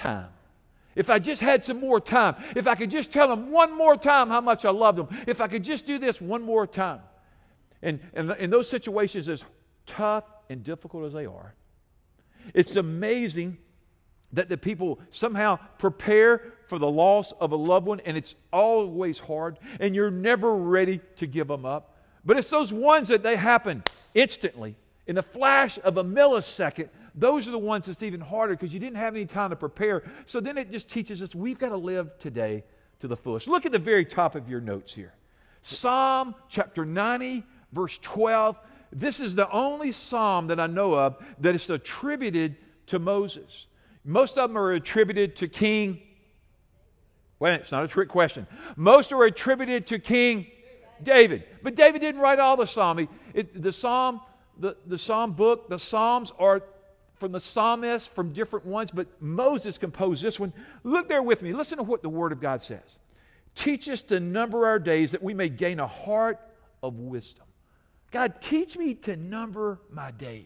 time. If I just had some more time, if I could just tell them one more time how much I love them, if I could just do this one more time. And, and in those situations, as tough and difficult as they are, it's amazing that the people somehow prepare for the loss of a loved one, and it's always hard, and you're never ready to give them up. But it's those ones that they happen instantly, in the flash of a millisecond. Those are the ones that's even harder because you didn't have any time to prepare. So then it just teaches us we've got to live today to the fullest. Look at the very top of your notes here Psalm chapter 90, verse 12. This is the only psalm that I know of that is attributed to Moses. Most of them are attributed to King. Wait, it's not a trick question. Most are attributed to King David. But David didn't write all the psalm. It, the psalm, the, the psalm book, the psalms are from the psalmists, from different ones, but Moses composed this one. Look there with me. Listen to what the Word of God says. Teach us to number our days that we may gain a heart of wisdom. God, teach me to number my days.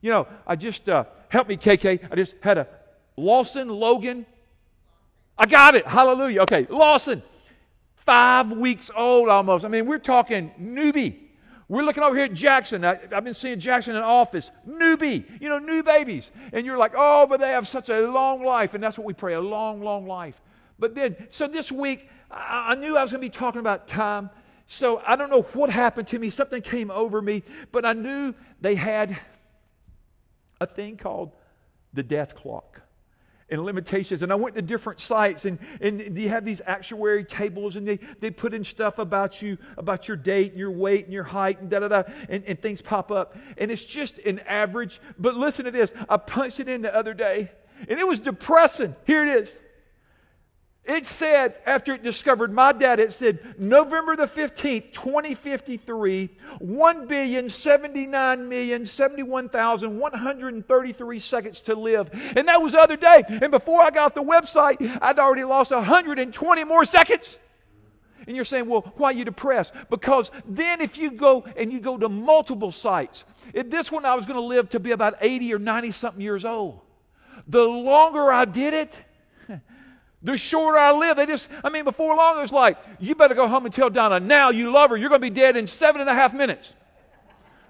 You know, I just, uh, help me, KK. I just had a Lawson Logan. I got it. Hallelujah. Okay, Lawson, five weeks old almost. I mean, we're talking newbie. We're looking over here at Jackson. I, have been seeing Jackson in office. Newbie, you know, new babies. And you're like, oh, but they have such a long life. And that's what we pray a long, long life. But then, so this week, I, I knew I was going to be talking about time. So I don't know what happened to me. Something came over me. But I knew they had a thing called the death clock and limitations. And I went to different sites, and, and you have these actuary tables, and they, they put in stuff about you, about your date, and your weight, and your height, and da da da, and, and things pop up. And it's just an average. But listen to this I punched it in the other day, and it was depressing. Here it is. It said, after it discovered my dad, it said, November the 15th, 2053, 1,079,071,133 seconds to live. And that was the other day. And before I got the website, I'd already lost 120 more seconds. And you're saying, well, why are you depressed? Because then if you go and you go to multiple sites, at this one I was going to live to be about 80 or 90 something years old. The longer I did it, the shorter I live, they just, I mean, before long, it was like, you better go home and tell Donna, now you love her. You're going to be dead in seven and a half minutes.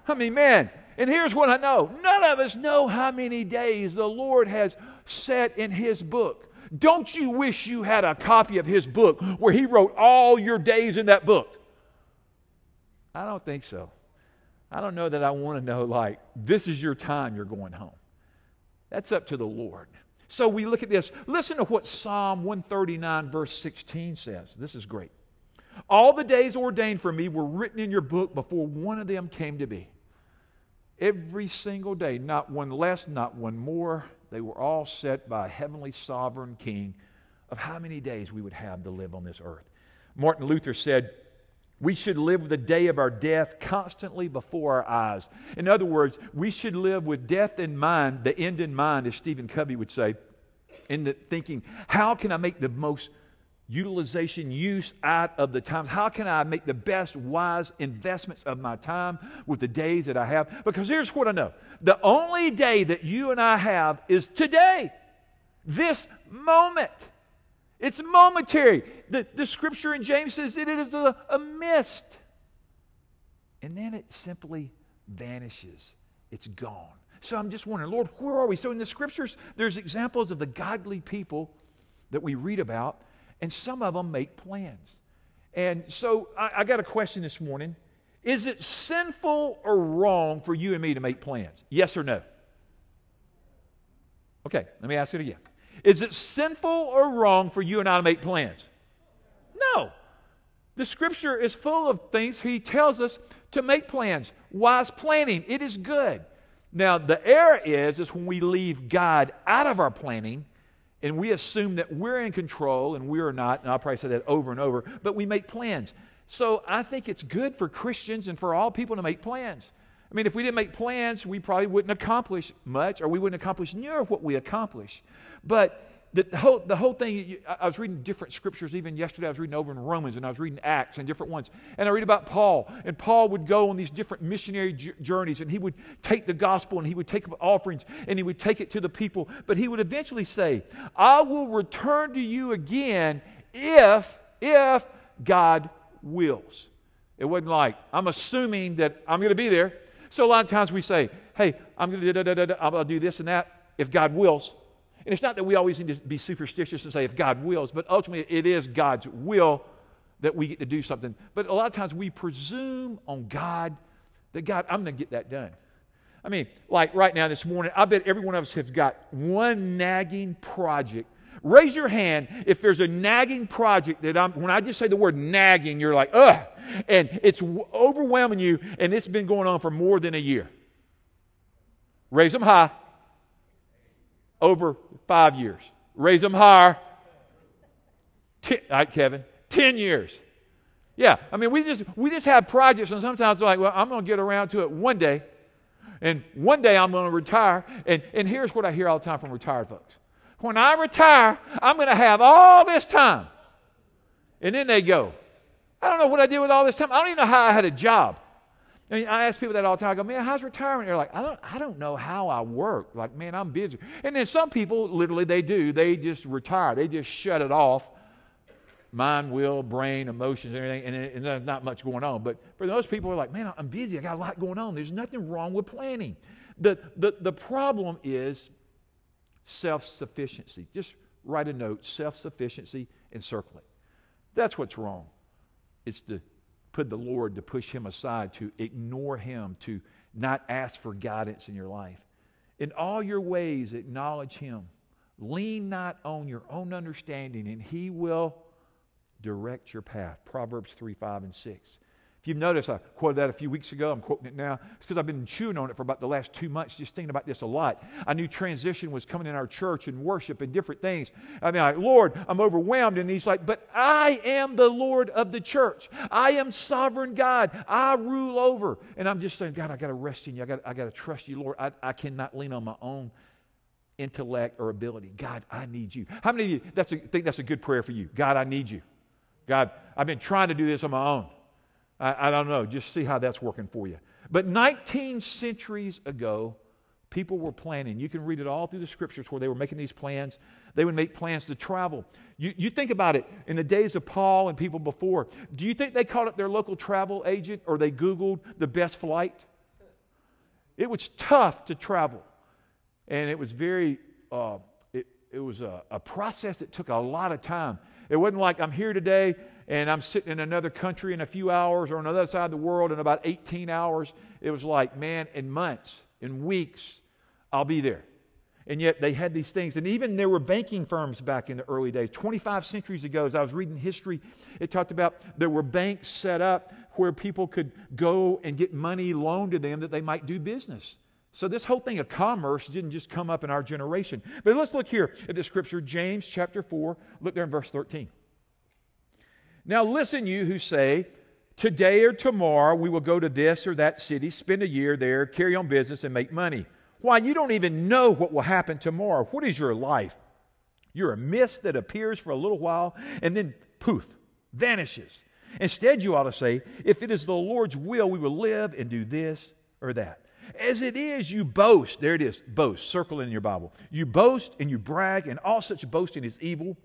I mean, man, and here's what I know none of us know how many days the Lord has set in His book. Don't you wish you had a copy of His book where He wrote all your days in that book? I don't think so. I don't know that I want to know, like, this is your time you're going home. That's up to the Lord. So we look at this. Listen to what Psalm 139, verse 16 says. This is great. All the days ordained for me were written in your book before one of them came to be. Every single day, not one less, not one more. They were all set by a heavenly sovereign king of how many days we would have to live on this earth. Martin Luther said, we should live the day of our death constantly before our eyes. In other words, we should live with death in mind, the end in mind, as Stephen Covey would say, in thinking, how can I make the most utilization, use out of the time? How can I make the best, wise investments of my time with the days that I have? Because here's what I know the only day that you and I have is today, this moment. It's momentary. The, the scripture in James says it is a, a mist. And then it simply vanishes. It's gone. So I'm just wondering, Lord, where are we? So in the scriptures, there's examples of the godly people that we read about, and some of them make plans. And so I, I got a question this morning. Is it sinful or wrong for you and me to make plans? Yes or no? Okay, let me ask it again. Is it sinful or wrong for you and I to make plans? No. The scripture is full of things he tells us to make plans. Wise planning, it is good. Now, the error is, is when we leave God out of our planning and we assume that we're in control and we're not, and I'll probably say that over and over, but we make plans. So I think it's good for Christians and for all people to make plans. I mean, if we didn't make plans, we probably wouldn't accomplish much, or we wouldn't accomplish near what we accomplish. But the whole, the whole thing, I was reading different scriptures even yesterday. I was reading over in Romans and I was reading Acts and different ones. And I read about Paul. And Paul would go on these different missionary journeys and he would take the gospel and he would take offerings and he would take it to the people. But he would eventually say, I will return to you again if, if God wills. It wasn't like, I'm assuming that I'm going to be there. So a lot of times we say, hey, I'm going to I'll do this and that if God wills. And it's not that we always need to be superstitious and say if God wills, but ultimately it is God's will that we get to do something. But a lot of times we presume on God that God, I'm going to get that done. I mean, like right now this morning, I bet every one of us has got one nagging project. Raise your hand if there's a nagging project that I'm, when I just say the word nagging, you're like, ugh, and it's overwhelming you, and it's been going on for more than a year. Raise them high over five years. Raise them higher. Ten, right, Kevin, 10 years. Yeah, I mean, we just, we just have projects, and sometimes like, well, I'm going to get around to it one day, and one day I'm going to retire. And, and here's what I hear all the time from retired folks when I retire, I'm going to have all this time. And then they go, I don't know what I did with all this time. I don't even know how I had a job. Mean, I ask people that all the time. I go, man, how's retirement? They're like, I don't, I don't know how I work. Like, man, I'm busy. And then some people, literally, they do. They just retire. They just shut it off. Mind, will, brain, emotions, everything, and, and there's not much going on. But for those people, are like, man, I'm busy. I got a lot going on. There's nothing wrong with planning. The, the, the problem is self sufficiency. Just write a note self sufficiency and circle it. That's what's wrong. It's to put the Lord, to push Him aside, to ignore Him, to not ask for guidance in your life. In all your ways, acknowledge Him. Lean not on your own understanding, and He will direct your path. Proverbs 3 5 and 6. If you've noticed, I quoted that a few weeks ago. I'm quoting it now. It's because I've been chewing on it for about the last two months, just thinking about this a lot. I knew transition was coming in our church and worship and different things. I mean, like, Lord, I'm overwhelmed. And He's like, but I am the Lord of the church. I am sovereign God. I rule over. And I'm just saying, God, I got to rest in you. I got, I to trust you, Lord. I, I cannot lean on my own intellect or ability. God, I need you. How many of you that's a, think that's a good prayer for you? God, I need you. God, I've been trying to do this on my own. I, I don't know. Just see how that's working for you. But 19 centuries ago, people were planning. You can read it all through the scriptures where they were making these plans. They would make plans to travel. You, you think about it in the days of Paul and people before. Do you think they called up their local travel agent or they Googled the best flight? It was tough to travel. And it was very, uh, it, it was a, a process that took a lot of time. It wasn't like I'm here today and I'm sitting in another country in a few hours or on the other side of the world in about 18 hours. It was like, man, in months, in weeks, I'll be there. And yet they had these things. And even there were banking firms back in the early days. 25 centuries ago, as I was reading history, it talked about there were banks set up where people could go and get money loaned to them that they might do business. So this whole thing of commerce didn't just come up in our generation. But let's look here at the scripture, James chapter 4. Look there in verse 13. Now, listen, you who say, Today or tomorrow we will go to this or that city, spend a year there, carry on business, and make money. Why, you don't even know what will happen tomorrow. What is your life? You're a mist that appears for a little while and then poof, vanishes. Instead, you ought to say, If it is the Lord's will, we will live and do this or that. As it is, you boast. There it is, boast. Circle in your Bible. You boast and you brag, and all such boasting is evil.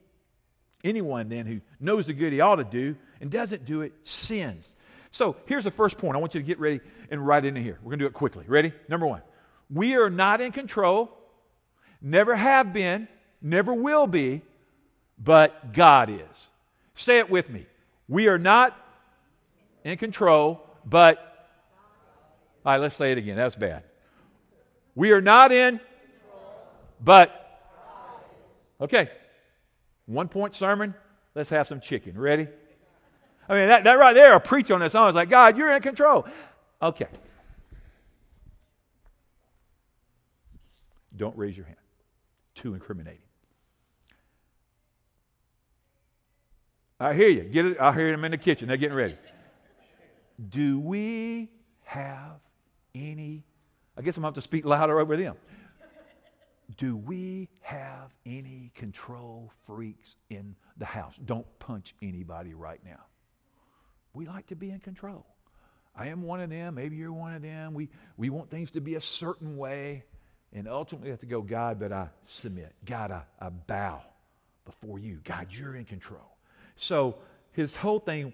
Anyone then who knows the good he ought to do and doesn't do it sins. So here's the first point. I want you to get ready and write into here. We're going to do it quickly. Ready? Number one, we are not in control, never have been, never will be, but God is. Say it with me. We are not in control, but. All right, let's say it again. That's bad. We are not in, but. Okay, one point sermon, let's have some chicken. Ready? I mean, that, that right there, I'll preach on this. I was like, God, you're in control. Okay. Don't raise your hand. Too incriminating. I hear you. Get it. I hear them in the kitchen. They're getting ready. Do we have any? I guess I'm going to have to speak louder over them. Do we have any control freaks in the house. Don't punch anybody right now. We like to be in control. I am one of them. Maybe you're one of them. We, we want things to be a certain way. And ultimately, have to go, God, but I submit. God, I, I bow before you. God, you're in control. So his whole thing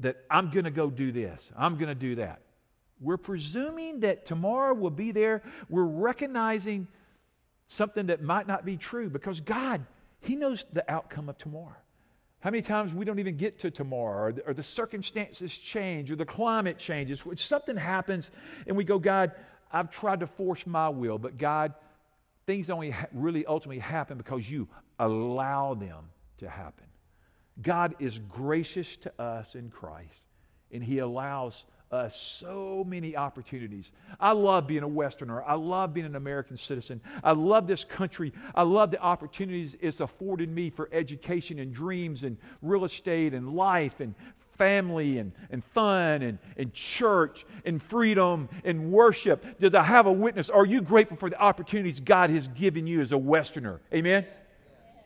that I'm going to go do this, I'm going to do that. We're presuming that tomorrow will be there. We're recognizing something that might not be true because God, He knows the outcome of tomorrow. How many times we don't even get to tomorrow, or the, or the circumstances change, or the climate changes, which something happens, and we go, God, I've tried to force my will, but God, things only ha- really ultimately happen because you allow them to happen. God is gracious to us in Christ, and He allows us so many opportunities. I love being a Westerner. I love being an American citizen. I love this country. I love the opportunities it's afforded me for education and dreams and real estate and life and family and, and fun and, and church and freedom and worship. Did I have a witness? Are you grateful for the opportunities God has given you as a Westerner? Amen?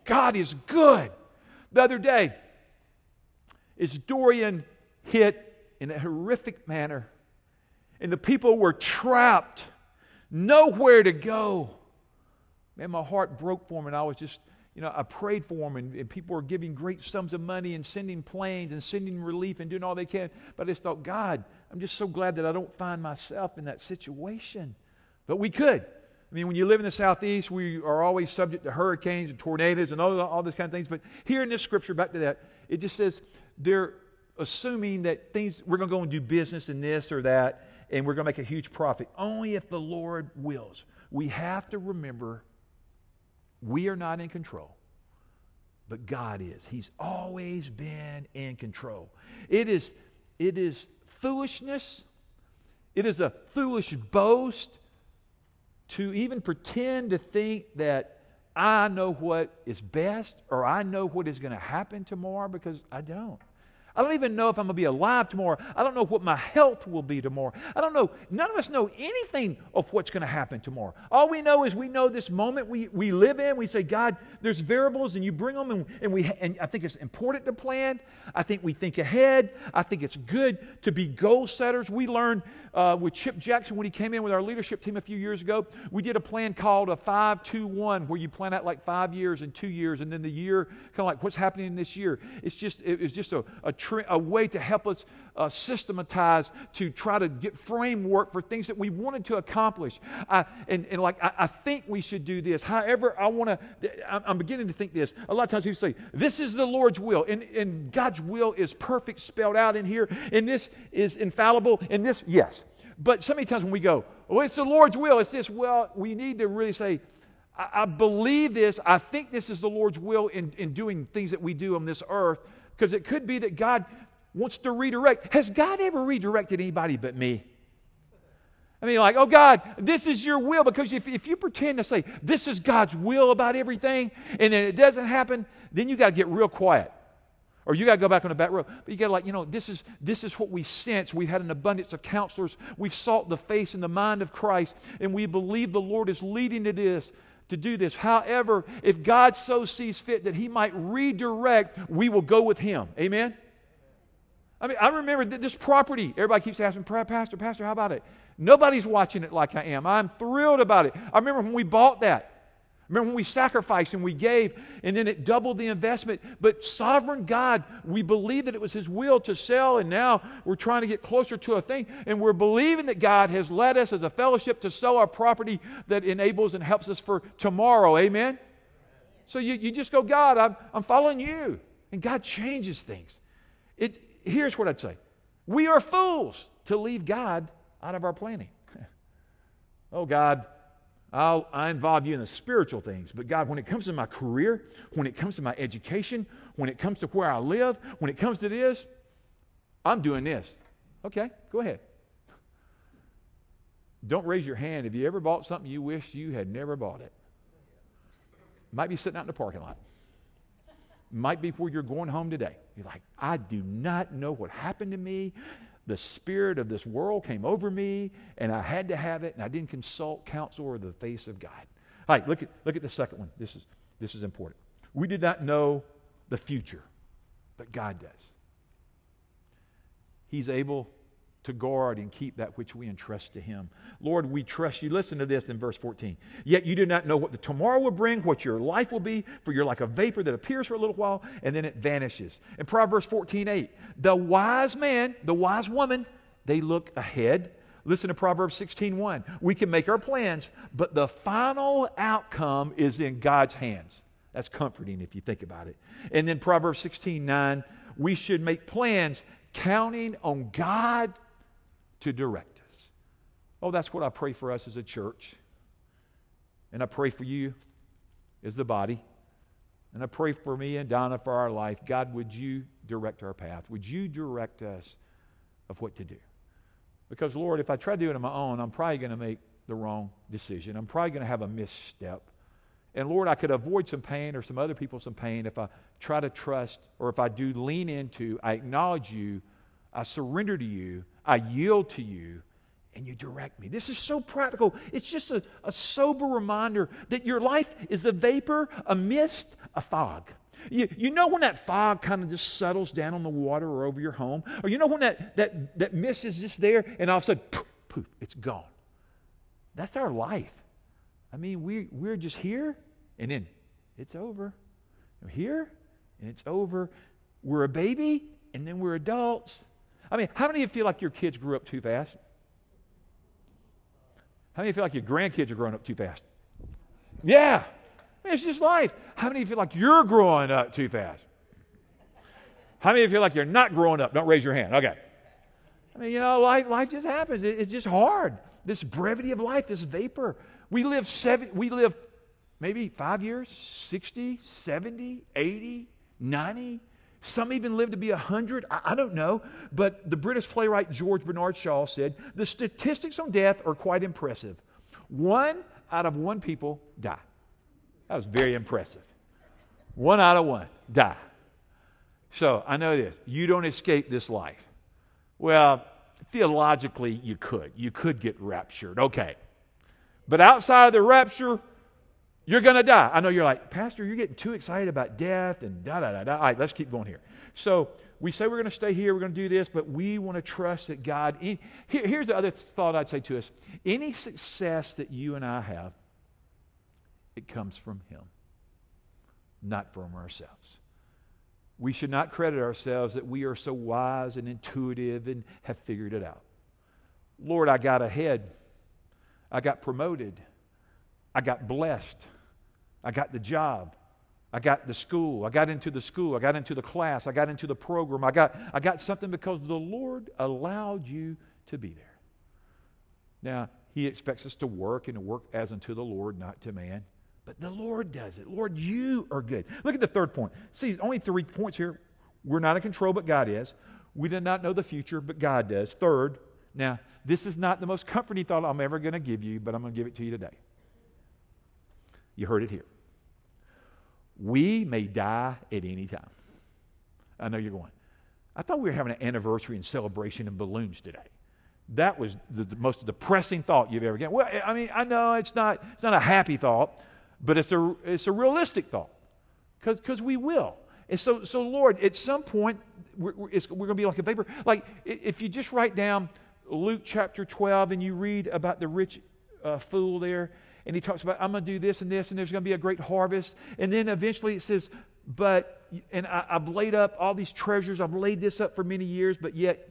God is good. The other day, as Dorian hit in a horrific manner, and the people were trapped, nowhere to go. Man, my heart broke for them, and I was just, you know, I prayed for them, and, and people were giving great sums of money and sending planes and sending relief and doing all they can. But I just thought, God, I'm just so glad that I don't find myself in that situation. But we could. I mean, when you live in the southeast, we are always subject to hurricanes and tornadoes and all, all this kind of things. But here in this scripture, back to that, it just says they're assuming that things we're going to go and do business in this or that, and we're going to make a huge profit. Only if the Lord wills. We have to remember we are not in control, but God is. He's always been in control. It is, it is foolishness. It is a foolish boast to even pretend to think that I know what is best or I know what is going to happen tomorrow because I don't. I don't even know if I'm going to be alive tomorrow. I don't know what my health will be tomorrow. I don't know. None of us know anything of what's going to happen tomorrow. All we know is we know this moment we, we live in. We say, God, there's variables and you bring them, and, and, we, and I think it's important to plan. I think we think ahead. I think it's good to be goal setters. We learned uh, with Chip Jackson when he came in with our leadership team a few years ago. We did a plan called a 5 2 1, where you plan out like five years and two years, and then the year, kind of like what's happening this year. It's just, it, it's just a, a a way to help us uh, systematize to try to get framework for things that we wanted to accomplish. I, and, and like, I, I, think we should do this. However, I want to, I'm beginning to think this. A lot of times people say, this is the Lord's will. And, and God's will is perfect, spelled out in here. And this is infallible. And this, yes. But so many times when we go, oh, it's the Lord's will, it's this, well, we need to really say, I believe this. I think this is the Lord's will in, in doing things that we do on this earth. Because it could be that God wants to redirect. Has God ever redirected anybody but me? I mean, like, oh God, this is your will. Because if, if you pretend to say, this is God's will about everything, and then it doesn't happen, then you got to get real quiet. Or you got to go back on the back row. But you got to, like, you know, this is, this is what we sense. We've had an abundance of counselors. We've sought the face and the mind of Christ, and we believe the Lord is leading to this to do this. However, if God so sees fit that He might redirect, we will go with Him. Amen? I mean, I remember this property. Everybody keeps asking, Pastor, Pastor, how about it? Nobody's watching it like I am. I'm thrilled about it. I remember when we bought that. Remember when we sacrificed and we gave, and then it doubled the investment. But sovereign God, we believe that it was His will to sell, and now we're trying to get closer to a thing. And we're believing that God has led us as a fellowship to sell our property that enables and helps us for tomorrow. Amen? So you, you just go, God, I'm, I'm following you. And God changes things. It, here's what I'd say we are fools to leave God out of our planning. oh, God I'll, I involve you in the spiritual things. But God, when it comes to my career, when it comes to my education, when it comes to where I live, when it comes to this, I'm doing this. Okay, go ahead. Don't raise your hand. Have you ever bought something you wish you had never bought it? Might be sitting out in the parking lot. Might be where you're going home today. You're like, I do not know what happened to me the spirit of this world came over me and I had to have it and I didn't consult counsel or the face of God. All right, look at, look at the second one. This is This is important. We did not know the future, but God does. He's able to guard and keep that which we entrust to him. Lord, we trust you. Listen to this in verse 14. Yet you do not know what the tomorrow will bring, what your life will be, for you're like a vapor that appears for a little while and then it vanishes. In Proverbs 14, 8, the wise man, the wise woman, they look ahead. Listen to Proverbs 16, 1. We can make our plans, but the final outcome is in God's hands. That's comforting if you think about it. And then Proverbs 16, 9, we should make plans counting on God to direct us. Oh, that's what I pray for us as a church. And I pray for you as the body. And I pray for me and Donna for our life. God, would you direct our path? Would you direct us of what to do? Because, Lord, if I try to do it on my own, I'm probably going to make the wrong decision. I'm probably going to have a misstep. And Lord, I could avoid some pain or some other people some pain if I try to trust or if I do lean into, I acknowledge you, I surrender to you, I yield to you, and you direct me. This is so practical. It's just a, a sober reminder that your life is a vapor, a mist, a fog. You, you know when that fog kind of just settles down on the water or over your home? Or you know when that, that, that mist is just there and all of a sudden, poof, poof, it's gone. That's our life. I mean, we, we're just here and then it's over. We're here and it's over. We're a baby and then we're adults I mean, how many of you feel like your kids grew up too fast? How many of you feel like your grandkids are growing up too fast? Yeah. it's just life. How many of you feel like you're growing up too fast? How many of you feel like you're not growing up? Don't raise your hand. Okay. I mean, you know, life, life just happens. It, it's just hard. This brevity of life, this vapor. We live seven, we live maybe five years, 60, 70, 80, 90, some even live to be 100. I, I, don't know. But the British playwright George Bernard Shaw said the statistics on death are quite impressive. One out of one people die. That was very impressive. One out of one die. So I know this. You don't escape this life. Well, theologically, you could. You could get raptured. Okay. But outside of the rapture, you're going to die. I know you're like, Pastor, you're getting too excited about death and da da da da. All right, let's keep going here. So we say we're going to stay here, we're going to do this, but we want to trust that God. Here, here's the other thought I'd say to us any success that you and I have, it comes from Him, not from ourselves. We should not credit ourselves that we are so wise and intuitive and have figured it out. Lord, I got ahead. I got promoted. I got blessed. I got the job. I got the school. I got into the school. I got into the class. I got into the program. I got, I got something because the Lord allowed you to be there. Now, He expects us to work and to work as unto the Lord, not to man. But the Lord does it. Lord, you are good. Look at the third point. See, only three points here. We're not in control, but God is. We do not know the future, but God does. Third, now, this is not the most comforting thought I'm ever going to give you, but I'm going to give it to you today. You heard it here. We may die at any time. I know you're going, I thought we were having an anniversary and celebration and balloons today. That was the, the most depressing thought you've ever gotten. Well, I mean, I know it's not, it's not a happy thought, but it's a, it's a realistic thought because we will. And so, so, Lord, at some point, we're, we're, we're going to be like a vapor. Like, if you just write down Luke chapter 12 and you read about the rich uh, fool there, and he talks about, I'm going to do this and this, and there's going to be a great harvest. And then eventually it says, but, and I, have laid up all these treasures, I've laid this up for many years, but yet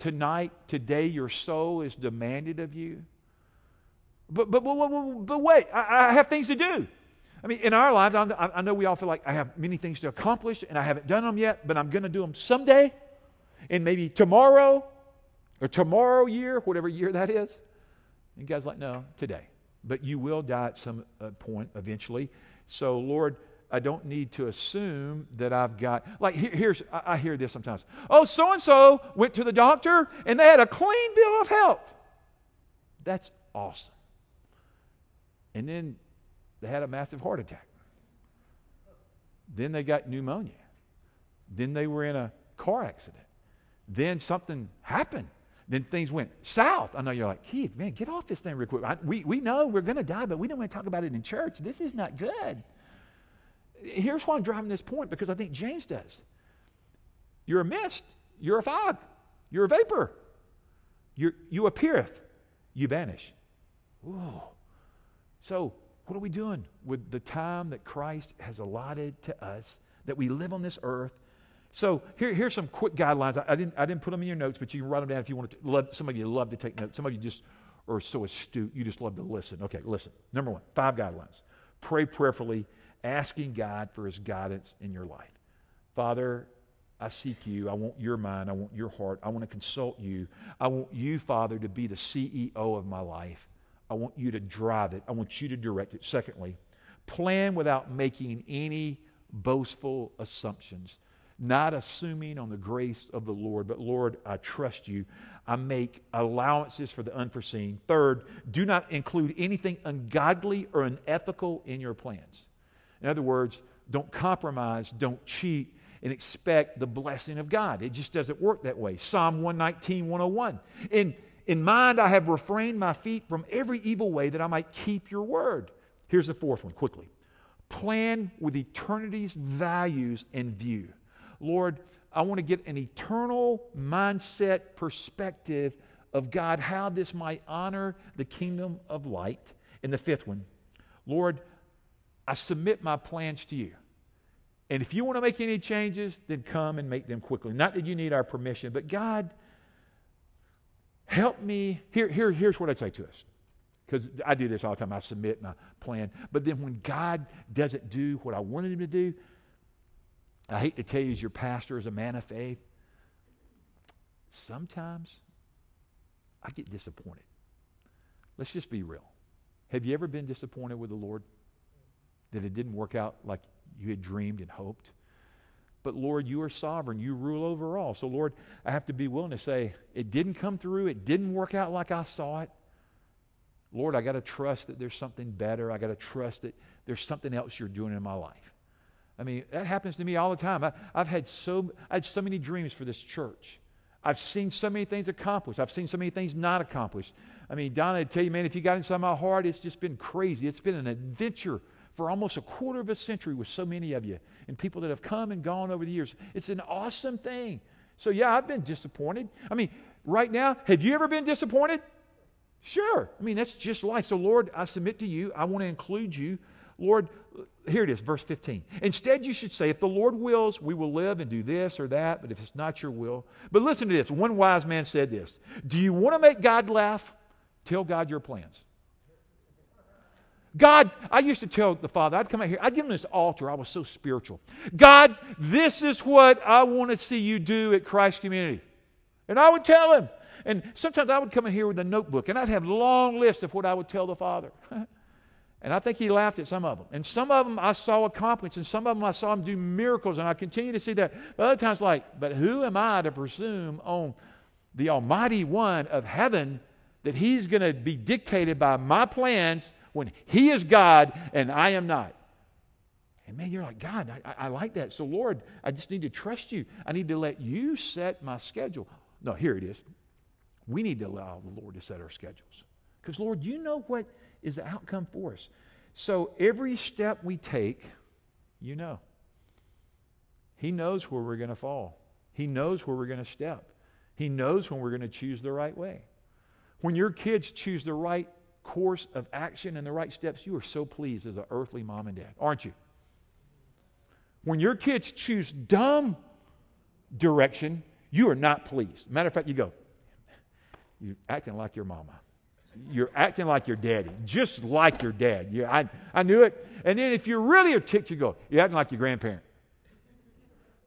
tonight, today, your soul is demanded of you. But, but, but, but, but wait, I, I have things to do. I mean, in our lives, I, I know we all feel like I have many things to accomplish and I haven't done them yet, but I'm going to do them someday and maybe tomorrow or tomorrow year, whatever year that is. And God's like, no, today but you will die at some uh, point eventually. So, Lord, I don't need to assume that I've got, like, here, here's, I hear this sometimes. Oh, so and so went to the doctor and they had a clean bill of health. That's awesome. And then they had a massive heart attack. Then they got pneumonia. Then they were in a car accident. Then something happened then things went south. I know you're like, Keith, man, get off this thing real quick. I, we, we know we're going to die, but we don't want to talk about it in church. This is not good. here's why I'm driving this point because I think James does. You're a mist, you're a fog, you're a vapor. You're, you appeareth, you vanish. Ooh. So, what are we doing with the time that Christ has allotted to us, that we live on this earth? So, here, here's some quick guidelines. I, I, didn't, I didn't put them in your notes, but you can write them down if you want to. Love, some of you love to take notes. Some of you just are so astute, you just love to listen. Okay, listen. Number one, five guidelines. Pray prayerfully, asking God for his guidance in your life. Father, I seek you. I want your mind. I want your heart. I want to consult you. I want you, Father, to be the CEO of my life. I want you to drive it. I want you to direct it. Secondly, plan without making any boastful assumptions, not assuming on the grace of the Lord, but Lord, I trust you. I make allowances for the unforeseen. Third, do not include anything ungodly or unethical in your plans. In other words, don't compromise, don't cheat, and expect the blessing of God. It just doesn't work that way. Psalm 119, 101. In, in mind, I have refrained my feet from every evil way that I might keep your word. Here's the fourth one, quickly. Plan with eternity's values in view. Lord, I want to get an eternal mindset perspective of God, how this might honor the kingdom of light. And the fifth one, Lord, I submit my plans to you. And if you want to make any changes, then come and make them quickly. Not that you need our permission, but God, help me. Here, here, here's what I'd say to us. Because I do this all the time. I submit my plan. But then when God doesn't do what I wanted him to do, I hate to tell you, as your pastor, as a man of faith, sometimes I get disappointed. Let's just be real. Have you ever been disappointed with the Lord? That it didn't work out like you had dreamed and hoped. But Lord, you are sovereign. You rule over all. So, Lord, I have to be willing to say, it didn't come through. It didn't work out like I saw it. Lord, I got to trust that there's something better. I got to trust that there's something else you're doing in my life. I mean, that happens to me all the time. I, have had so, I had so many dreams for this church. I've seen so many things accomplished. I've seen so many things not accomplished. I mean, Donna, I tell you, man, if you got inside my heart, it's just been crazy. It's been an adventure for almost a quarter of a century with so many of you and people that have come and gone over the years. It's an awesome thing. So, yeah, I've been disappointed. I mean, right now, have you ever been disappointed? Sure. I mean, that's just life. So, Lord, I submit to you. I want to include you. Lord, here it is, verse 15. Instead, you should say, if the Lord wills, we will live and do this or that, but if it's not your will. But listen to this. One wise man said this Do you want to make God laugh? Tell God your plans. God, I used to tell the Father, I'd come out here, I'd give him this altar. I was so spiritual. God, this is what I want to see you do at Christ Community. And I would tell him. And sometimes I would come in here with a notebook and I'd have long list of what I would tell the Father. and I think he laughed at some of them. And some of them I saw accomplished, and some of them I saw him do miracles, and I continue to see that. But other times, like, but who am I to presume on the Almighty One of heaven that he's going to be dictated by my plans? when He is God and I am not. And man, you're like, God, I, I, like that. So, Lord, I just need to trust you. I need to let you set my schedule. No, here it is. We need to allow the Lord to set our schedules. Because, Lord, you know what is the outcome for us. So, every step we take, you know. He knows where we're going to fall, He knows where we're going to step, He knows when we're going to choose the right way. When your kids choose the right course of action and the right steps, you are so pleased as an earthly mom and dad, aren't you? When your kids choose dumb direction, you are not pleased. Matter of fact, you go, you're acting like your mama. You're acting like your daddy, just like your dad. Yeah, I, I knew it. And then if you're really a tick, you go, you're acting like your grandparent.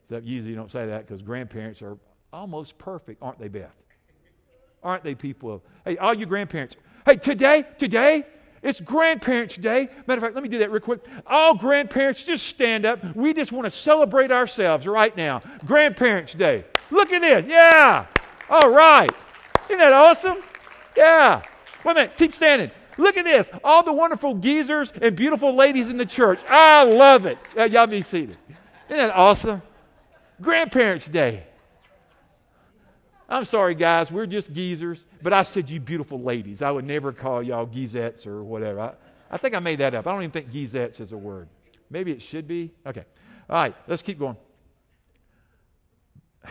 Except usually you don't say that because grandparents are almost perfect, aren't they, Beth? Aren't they people of, hey, all you grandparents, Hey, today, today, it's Grandparents' Day. Matter of fact, let me do that real quick. All grandparents, just stand up. We just want to celebrate ourselves right now. Grandparents' Day. Look at this. Yeah. All right. Isn't that awesome? Yeah. Wait a minute. Keep standing. Look at this. All the wonderful geezers and beautiful ladies in the church. I love it. Uh, y'all be seated. Isn't that awesome? Grandparents' Day. I'm sorry, guys, we're just geezers. But I said, you beautiful ladies. I would never call y'all geezettes or whatever. I, I think I made that up. I don't even think geezettes is a word. Maybe it should be. Okay. All right, let's keep going.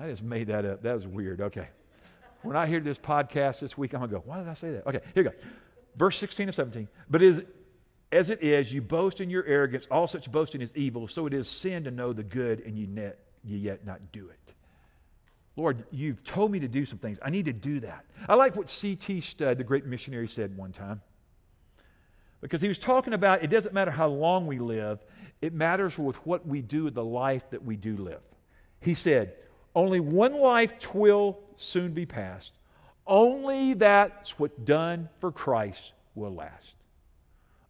I just made that up. That was weird. Okay. When I hear this podcast this week, I'm going to go, why did I say that? Okay, here we go. Verse 16 and 17. But as it is, you boast in your arrogance. All such boasting is evil. So it is sin to know the good and you, net, you yet not do it. Lord, you've told me to do some things. I need to do that. I like what C.T. Studd, uh, the great missionary, said one time. Because he was talking about it doesn't matter how long we live, it matters with what we do with the life that we do live. He said, Only one life will soon be past. Only that's what done for Christ will last.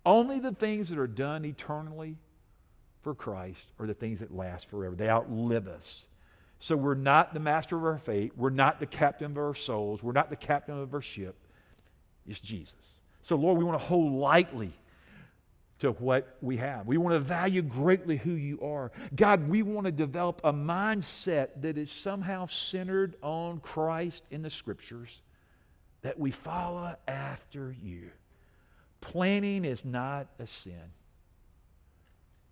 Only the things that are done eternally for Christ are the things that last forever. They outlive us. So we're not the master of our fate. We're not the captain of our souls. We're not the captain of our ship. It's Jesus. So, Lord, we want to hold lightly to what we have. We want to value greatly who you are. God, we want to develop a mindset that is somehow centered on Christ in the scriptures, that we follow after you. Planning is not a sin,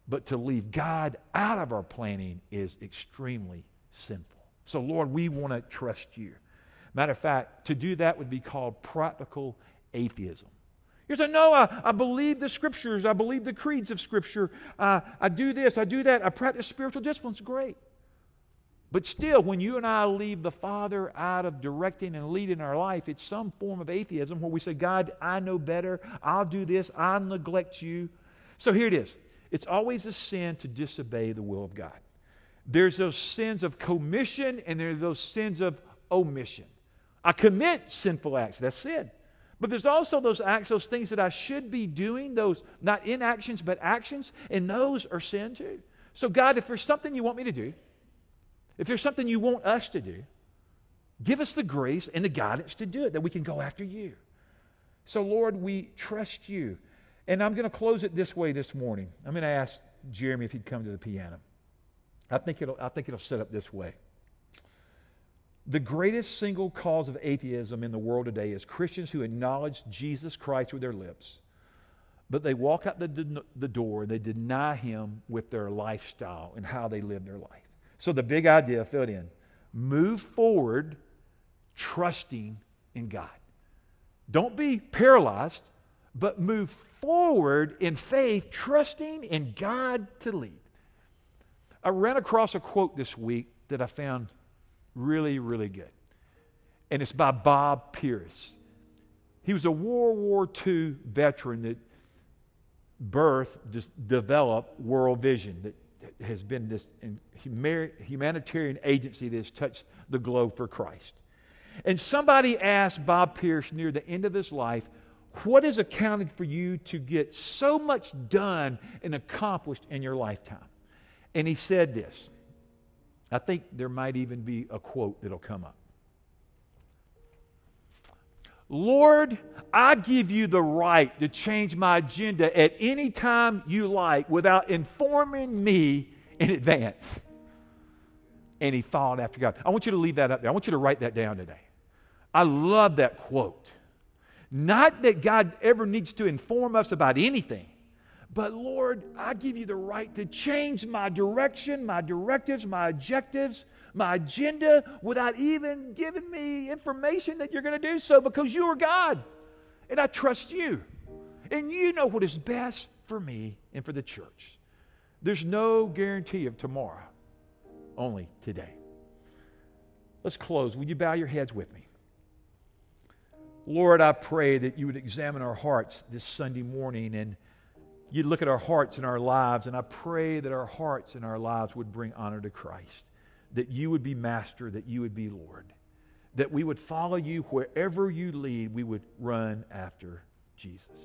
but to leave God out of our planning is extremely sinful. So, Lord, we want to trust you. Matter of fact, to do that would be called practical atheism. You say, No, I, I believe the scriptures. I believe the creeds of scripture. Uh, I do this, I do that. I practice spiritual disciplines. Great. But still, when you and I leave the Father out of directing and leading our life, it's some form of atheism where we say, God, I know better. I'll do this. I'll neglect you. So here it is it's always a sin to disobey the will of God. There's those sins of commission and there's those sins of omission. I commit sinful acts, that's sin. But there's also those acts, those things that I should be doing, those not inactions, but actions, and those are sin too. So, God, if there's something you want me to do, if there's something you want us to do, give us the grace and the guidance to do it, that we can go after you. So, Lord, we trust you. And I'm going to close it this way this morning. I'm going to ask Jeremy if he'd come to the piano. I think it'll, I think it'll set up this way. The greatest single cause of atheism in the world today is Christians who acknowledge Jesus Christ with their lips, but they walk out the, the door and they deny him with their lifestyle and how they live their life. So the big idea, fill it in move forward trusting in God. Don't be paralyzed, but move forward in faith, trusting in God to lead. I ran across a quote this week that I found Really, really good. And it's by Bob Pierce. He was a World War II veteran that birthed, just developed World Vision, that has been this humanitarian agency that has touched the globe for Christ. And somebody asked Bob Pierce near the end of his life, What has accounted for you to get so much done and accomplished in your lifetime? And he said this I think there might even be a quote that'll come up. Lord, I give you the right to change my agenda at any time you like without informing me in advance. And he followed after God. I want you to leave that up there. I want you to write that down today. I love that quote. Not that God ever needs to inform us about anything, but Lord, I give you the right to change my direction, my directives, my objectives, my agenda without even giving me information that you're going to do so because you are God. And I trust you. And you know what is best for me and for the church. There's no guarantee of tomorrow, only today. Let's close. Would you bow your heads with me? Lord, I pray that you would examine our hearts this Sunday morning and you'd look at our hearts and our lives, and I pray that our hearts and our lives would bring honor to Christ, that you would be master, that you would be Lord, that we would follow you wherever you lead, we would run after Jesus.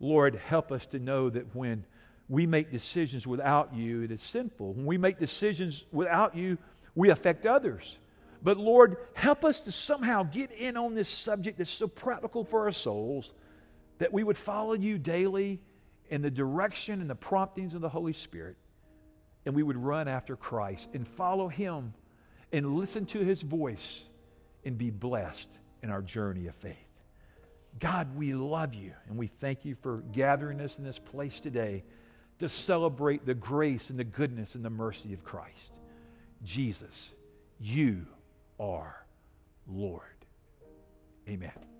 Lord, help us to know that when we make decisions without you, it is sinful. When we make decisions without you, we affect others. But Lord, help us to somehow get in on this subject that's so practical for our souls that we would follow you daily in the direction and the promptings of the Holy Spirit, and we would run after Christ and follow him and listen to his voice and be blessed in our journey of faith. God, we love you and we thank you for gathering us in this place today to celebrate the grace and the goodness and the mercy of Christ. Jesus, you are Lord. Amen.